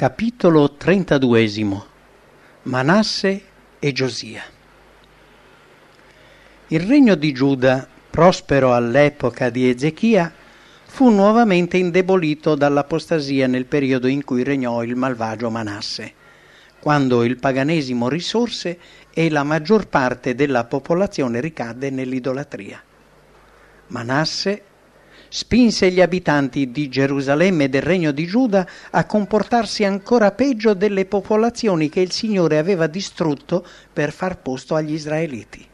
Capitolo 32 Manasse e Giosia Il regno di Giuda, prospero all'epoca di Ezechia, fu nuovamente indebolito dall'apostasia nel periodo in cui regnò il malvagio Manasse, quando il paganesimo risorse e la maggior parte della popolazione ricadde nell'idolatria. Manasse spinse gli abitanti di Gerusalemme e del regno di Giuda a comportarsi ancora peggio delle popolazioni che il Signore aveva distrutto per far posto agli israeliti.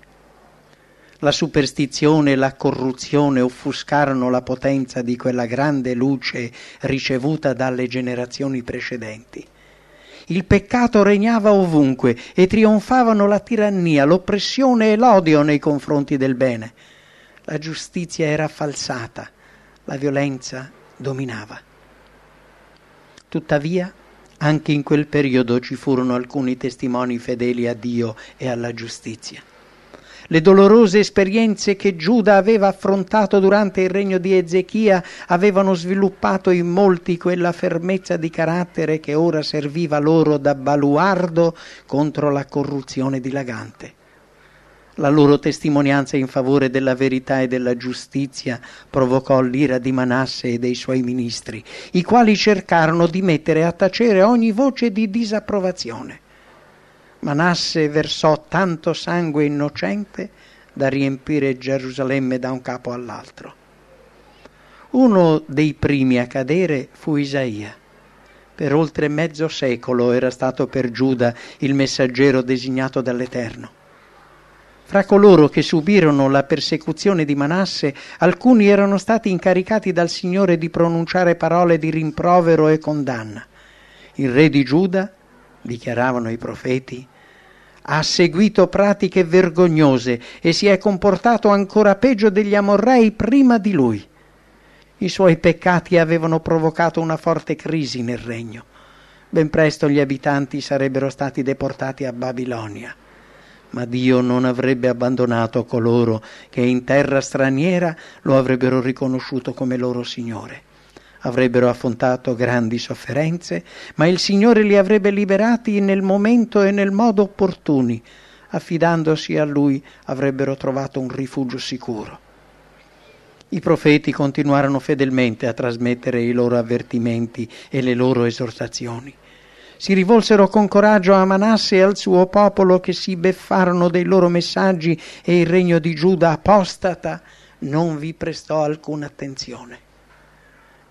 La superstizione e la corruzione offuscarono la potenza di quella grande luce ricevuta dalle generazioni precedenti. Il peccato regnava ovunque e trionfavano la tirannia, l'oppressione e l'odio nei confronti del bene. La giustizia era falsata la violenza dominava. Tuttavia, anche in quel periodo ci furono alcuni testimoni fedeli a Dio e alla giustizia. Le dolorose esperienze che Giuda aveva affrontato durante il regno di Ezechia avevano sviluppato in molti quella fermezza di carattere che ora serviva loro da baluardo contro la corruzione dilagante. La loro testimonianza in favore della verità e della giustizia provocò l'ira di Manasse e dei suoi ministri, i quali cercarono di mettere a tacere ogni voce di disapprovazione. Manasse versò tanto sangue innocente da riempire Gerusalemme da un capo all'altro. Uno dei primi a cadere fu Isaia. Per oltre mezzo secolo era stato per Giuda il messaggero designato dall'Eterno. Fra coloro che subirono la persecuzione di Manasse, alcuni erano stati incaricati dal Signore di pronunciare parole di rimprovero e condanna. Il re di Giuda, dichiaravano i profeti, ha seguito pratiche vergognose e si è comportato ancora peggio degli Amorrei prima di lui. I suoi peccati avevano provocato una forte crisi nel regno. Ben presto gli abitanti sarebbero stati deportati a Babilonia ma Dio non avrebbe abbandonato coloro che in terra straniera lo avrebbero riconosciuto come loro Signore. Avrebbero affrontato grandi sofferenze, ma il Signore li avrebbe liberati nel momento e nel modo opportuni. Affidandosi a Lui avrebbero trovato un rifugio sicuro. I profeti continuarono fedelmente a trasmettere i loro avvertimenti e le loro esortazioni si rivolsero con coraggio a Manasse e al suo popolo che si beffarono dei loro messaggi e il regno di Giuda apostata non vi prestò alcuna attenzione.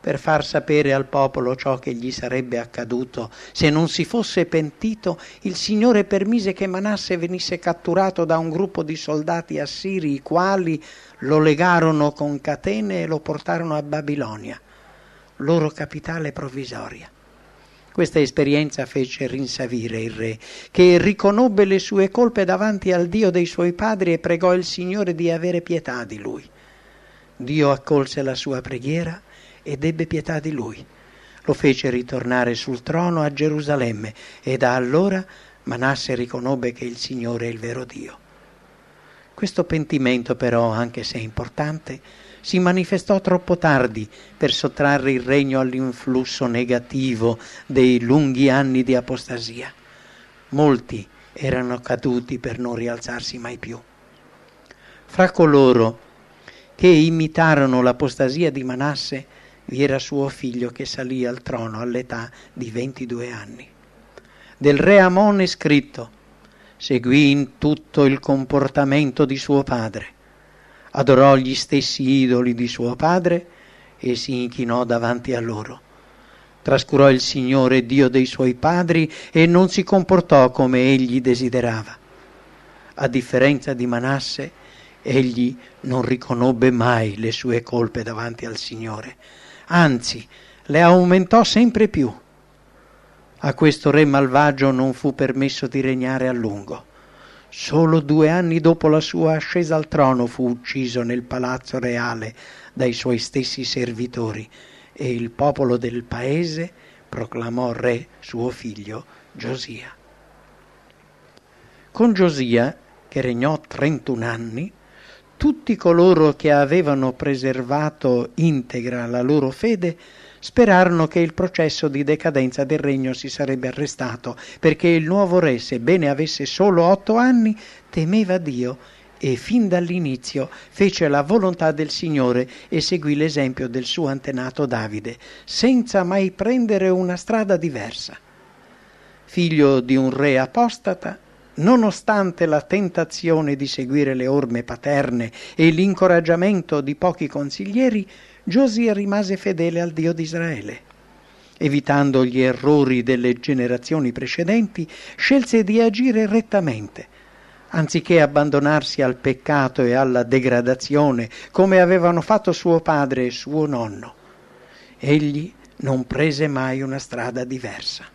Per far sapere al popolo ciò che gli sarebbe accaduto se non si fosse pentito, il Signore permise che Manasse venisse catturato da un gruppo di soldati assiri, i quali lo legarono con catene e lo portarono a Babilonia, loro capitale provvisoria. Questa esperienza fece rinsavire il re, che riconobbe le sue colpe davanti al Dio dei suoi padri e pregò il Signore di avere pietà di lui. Dio accolse la sua preghiera ed ebbe pietà di lui. Lo fece ritornare sul trono a Gerusalemme e da allora Manasse riconobbe che il Signore è il vero Dio. Questo pentimento però, anche se importante, si manifestò troppo tardi per sottrarre il regno all'influsso negativo dei lunghi anni di apostasia. Molti erano caduti per non rialzarsi mai più. Fra coloro che imitarono l'apostasia di Manasse vi era suo figlio che salì al trono all'età di 22 anni. Del re Amon è scritto, seguì in tutto il comportamento di suo padre adorò gli stessi idoli di suo padre e si inchinò davanti a loro. Trascurò il Signore Dio dei suoi padri e non si comportò come egli desiderava. A differenza di Manasse, egli non riconobbe mai le sue colpe davanti al Signore, anzi le aumentò sempre più. A questo re malvagio non fu permesso di regnare a lungo Solo due anni dopo la sua ascesa al trono fu ucciso nel palazzo reale dai suoi stessi servitori e il popolo del paese proclamò re suo figlio Giosia. Con Giosia, che regnò 31 anni, tutti coloro che avevano preservato integra la loro fede sperarono che il processo di decadenza del regno si sarebbe arrestato, perché il nuovo re, sebbene avesse solo otto anni, temeva Dio e fin dall'inizio fece la volontà del Signore e seguì l'esempio del suo antenato Davide, senza mai prendere una strada diversa. Figlio di un re apostata, nonostante la tentazione di seguire le orme paterne e l'incoraggiamento di pochi consiglieri, Giosia rimase fedele al Dio di Israele. Evitando gli errori delle generazioni precedenti, scelse di agire rettamente, anziché abbandonarsi al peccato e alla degradazione come avevano fatto suo padre e suo nonno. Egli non prese mai una strada diversa.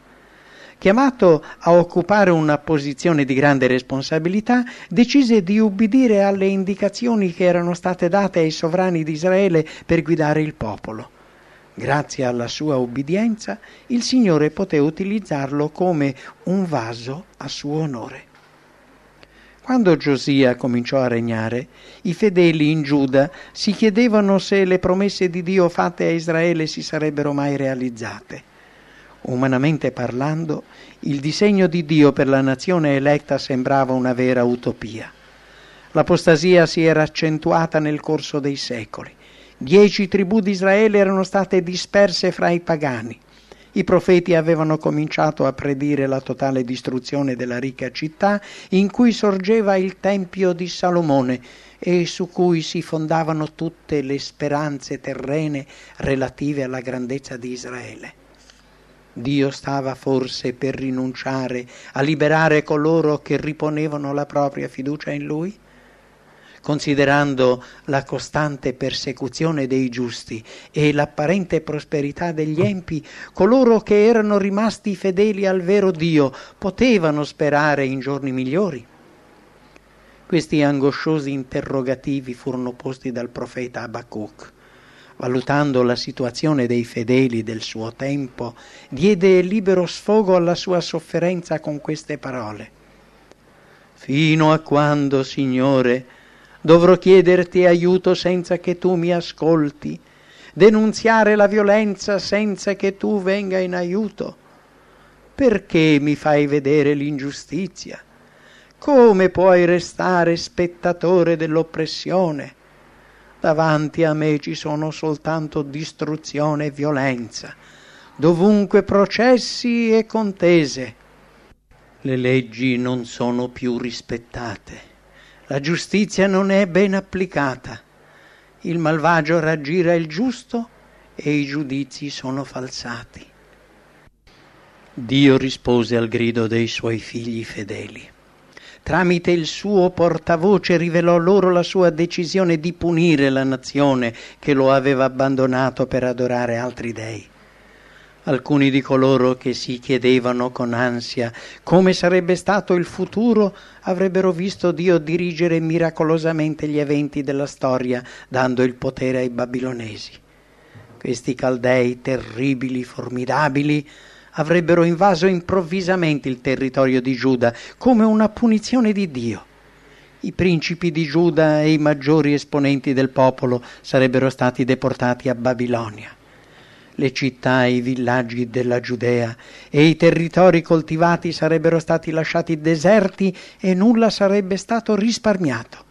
Chiamato a occupare una posizione di grande responsabilità, decise di ubbidire alle indicazioni che erano state date ai sovrani di Israele per guidare il popolo. Grazie alla sua ubbidienza, il Signore poté utilizzarlo come un vaso a suo onore. Quando Giosia cominciò a regnare, i fedeli in Giuda si chiedevano se le promesse di Dio fatte a Israele si sarebbero mai realizzate. Umanamente parlando, il disegno di Dio per la nazione eletta sembrava una vera utopia. L'apostasia si era accentuata nel corso dei secoli. Dieci tribù di Israele erano state disperse fra i pagani. I profeti avevano cominciato a predire la totale distruzione della ricca città in cui sorgeva il Tempio di Salomone e su cui si fondavano tutte le speranze terrene relative alla grandezza di Israele. Dio stava forse per rinunciare a liberare coloro che riponevano la propria fiducia in Lui? Considerando la costante persecuzione dei giusti e l'apparente prosperità degli empi, coloro che erano rimasti fedeli al vero Dio potevano sperare in giorni migliori? Questi angosciosi interrogativi furono posti dal profeta Abacuc valutando la situazione dei fedeli del suo tempo, diede libero sfogo alla sua sofferenza con queste parole. Fino a quando, Signore, dovrò chiederti aiuto senza che tu mi ascolti, denunziare la violenza senza che tu venga in aiuto? Perché mi fai vedere l'ingiustizia? Come puoi restare spettatore dell'oppressione? Davanti a me ci sono soltanto distruzione e violenza, dovunque processi e contese. Le leggi non sono più rispettate, la giustizia non è ben applicata, il malvagio raggira il giusto e i giudizi sono falsati. Dio rispose al grido dei suoi figli fedeli tramite il suo portavoce rivelò loro la sua decisione di punire la nazione che lo aveva abbandonato per adorare altri dei. Alcuni di coloro che si chiedevano con ansia come sarebbe stato il futuro avrebbero visto Dio dirigere miracolosamente gli eventi della storia, dando il potere ai babilonesi. Questi caldei terribili, formidabili, avrebbero invaso improvvisamente il territorio di Giuda come una punizione di Dio. I principi di Giuda e i maggiori esponenti del popolo sarebbero stati deportati a Babilonia. Le città e i villaggi della Giudea e i territori coltivati sarebbero stati lasciati deserti e nulla sarebbe stato risparmiato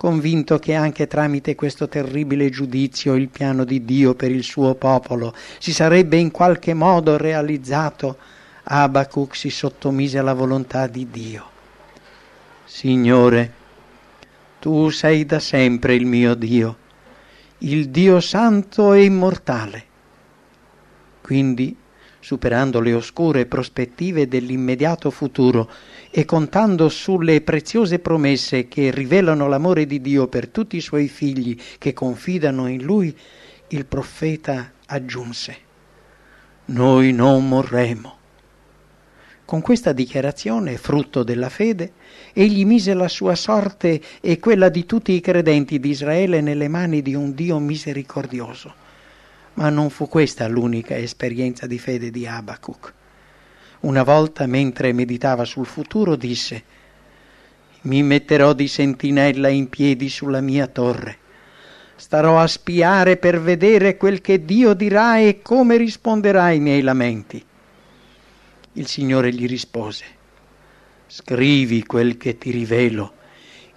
convinto che anche tramite questo terribile giudizio il piano di Dio per il suo popolo si sarebbe in qualche modo realizzato, Abacuc si sottomise alla volontà di Dio. Signore, tu sei da sempre il mio Dio, il Dio santo e immortale. Quindi superando le oscure prospettive dell'immediato futuro e contando sulle preziose promesse che rivelano l'amore di Dio per tutti i suoi figli che confidano in Lui, il profeta aggiunse, Noi non morremo. Con questa dichiarazione, frutto della fede, egli mise la sua sorte e quella di tutti i credenti di Israele nelle mani di un Dio misericordioso ma non fu questa l'unica esperienza di fede di Abacuc. Una volta, mentre meditava sul futuro, disse: Mi metterò di sentinella in piedi sulla mia torre. Starò a spiare per vedere quel che Dio dirà e come risponderà ai miei lamenti. Il Signore gli rispose, scrivi quel che ti rivelo,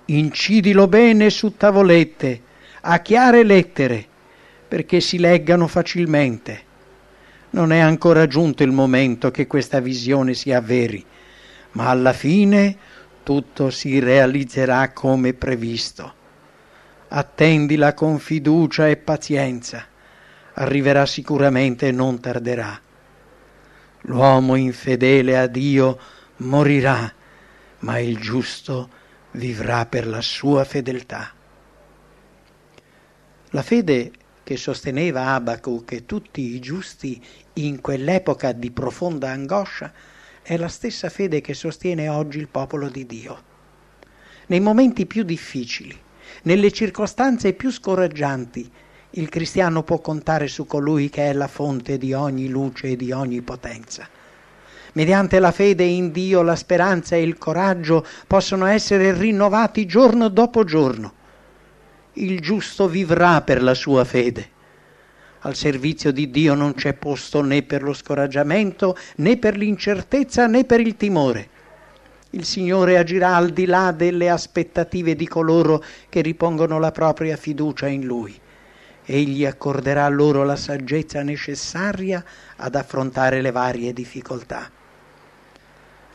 incidilo bene su tavolette, a chiare lettere, perché si leggano facilmente. Non è ancora giunto il momento che questa visione si avveri, ma alla fine tutto si realizzerà come previsto. Attendila con fiducia e pazienza. Arriverà sicuramente e non tarderà. L'uomo infedele a Dio morirà, ma il giusto vivrà per la sua fedeltà. La fede che sosteneva Abacuc e tutti i giusti in quell'epoca di profonda angoscia è la stessa fede che sostiene oggi il popolo di Dio. Nei momenti più difficili, nelle circostanze più scoraggianti, il cristiano può contare su colui che è la fonte di ogni luce e di ogni potenza. Mediante la fede in Dio la speranza e il coraggio possono essere rinnovati giorno dopo giorno il giusto vivrà per la sua fede. Al servizio di Dio non c'è posto né per lo scoraggiamento, né per l'incertezza, né per il timore. Il Signore agirà al di là delle aspettative di coloro che ripongono la propria fiducia in Lui. Egli accorderà loro la saggezza necessaria ad affrontare le varie difficoltà.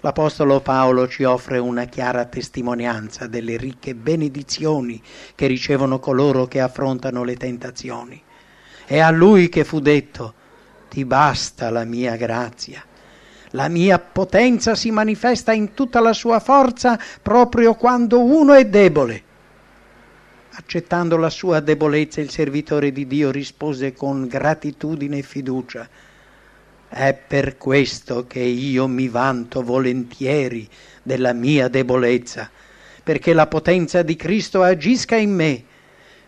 L'Apostolo Paolo ci offre una chiara testimonianza delle ricche benedizioni che ricevono coloro che affrontano le tentazioni. È a lui che fu detto, ti basta la mia grazia. La mia potenza si manifesta in tutta la sua forza proprio quando uno è debole. Accettando la sua debolezza, il servitore di Dio rispose con gratitudine e fiducia, è per questo che io mi vanto volentieri della mia debolezza, perché la potenza di Cristo agisca in me.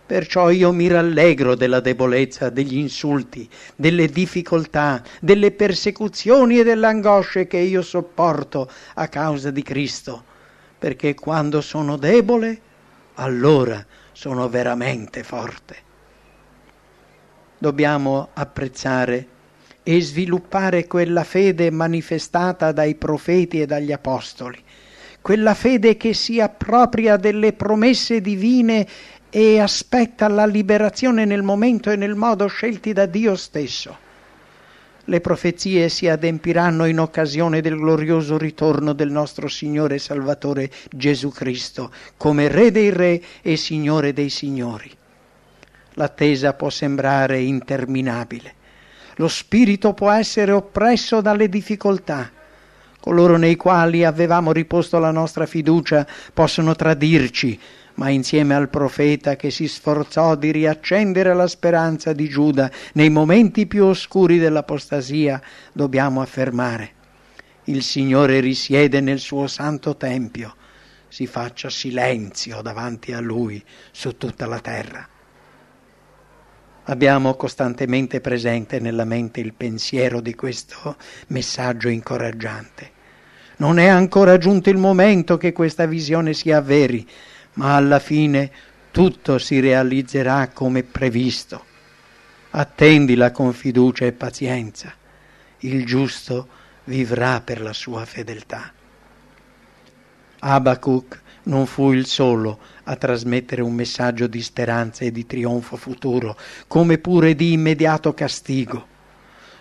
Perciò io mi rallegro della debolezza, degli insulti, delle difficoltà, delle persecuzioni e delle angosce che io sopporto a causa di Cristo, perché quando sono debole, allora sono veramente forte. Dobbiamo apprezzare e sviluppare quella fede manifestata dai profeti e dagli apostoli, quella fede che sia propria delle promesse divine e aspetta la liberazione nel momento e nel modo scelti da Dio stesso. Le profezie si adempiranno in occasione del glorioso ritorno del nostro Signore e Salvatore Gesù Cristo, come Re dei Re e Signore dei Signori. L'attesa può sembrare interminabile, lo spirito può essere oppresso dalle difficoltà. Coloro nei quali avevamo riposto la nostra fiducia possono tradirci, ma insieme al profeta che si sforzò di riaccendere la speranza di Giuda nei momenti più oscuri dell'apostasia, dobbiamo affermare il Signore risiede nel suo santo tempio, si faccia silenzio davanti a Lui su tutta la terra. Abbiamo costantemente presente nella mente il pensiero di questo messaggio incoraggiante. Non è ancora giunto il momento che questa visione si avveri, ma alla fine tutto si realizzerà come previsto. Attendila con fiducia e pazienza. Il giusto vivrà per la sua fedeltà. Abacuc non fu il solo a trasmettere un messaggio di speranza e di trionfo futuro, come pure di immediato castigo.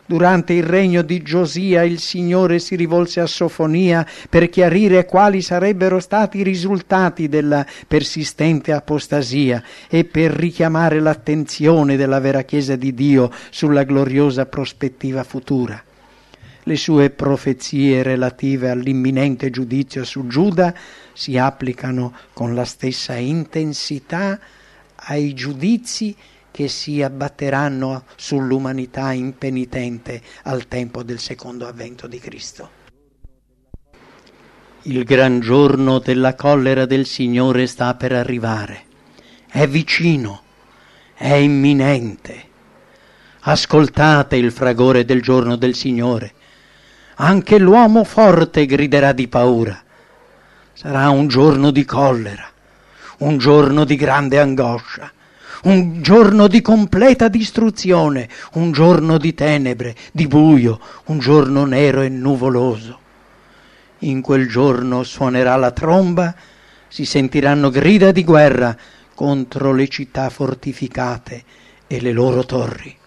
Durante il regno di Giosia il Signore si rivolse a Sofonia per chiarire quali sarebbero stati i risultati della persistente apostasia e per richiamare l'attenzione della vera Chiesa di Dio sulla gloriosa prospettiva futura. Le sue profezie relative all'imminente giudizio su Giuda si applicano con la stessa intensità ai giudizi che si abbatteranno sull'umanità impenitente al tempo del secondo avvento di Cristo. Il gran giorno della collera del Signore sta per arrivare, è vicino, è imminente. Ascoltate il fragore del giorno del Signore anche l'uomo forte griderà di paura. Sarà un giorno di collera, un giorno di grande angoscia, un giorno di completa distruzione, un giorno di tenebre, di buio, un giorno nero e nuvoloso. In quel giorno suonerà la tromba, si sentiranno grida di guerra contro le città fortificate e le loro torri.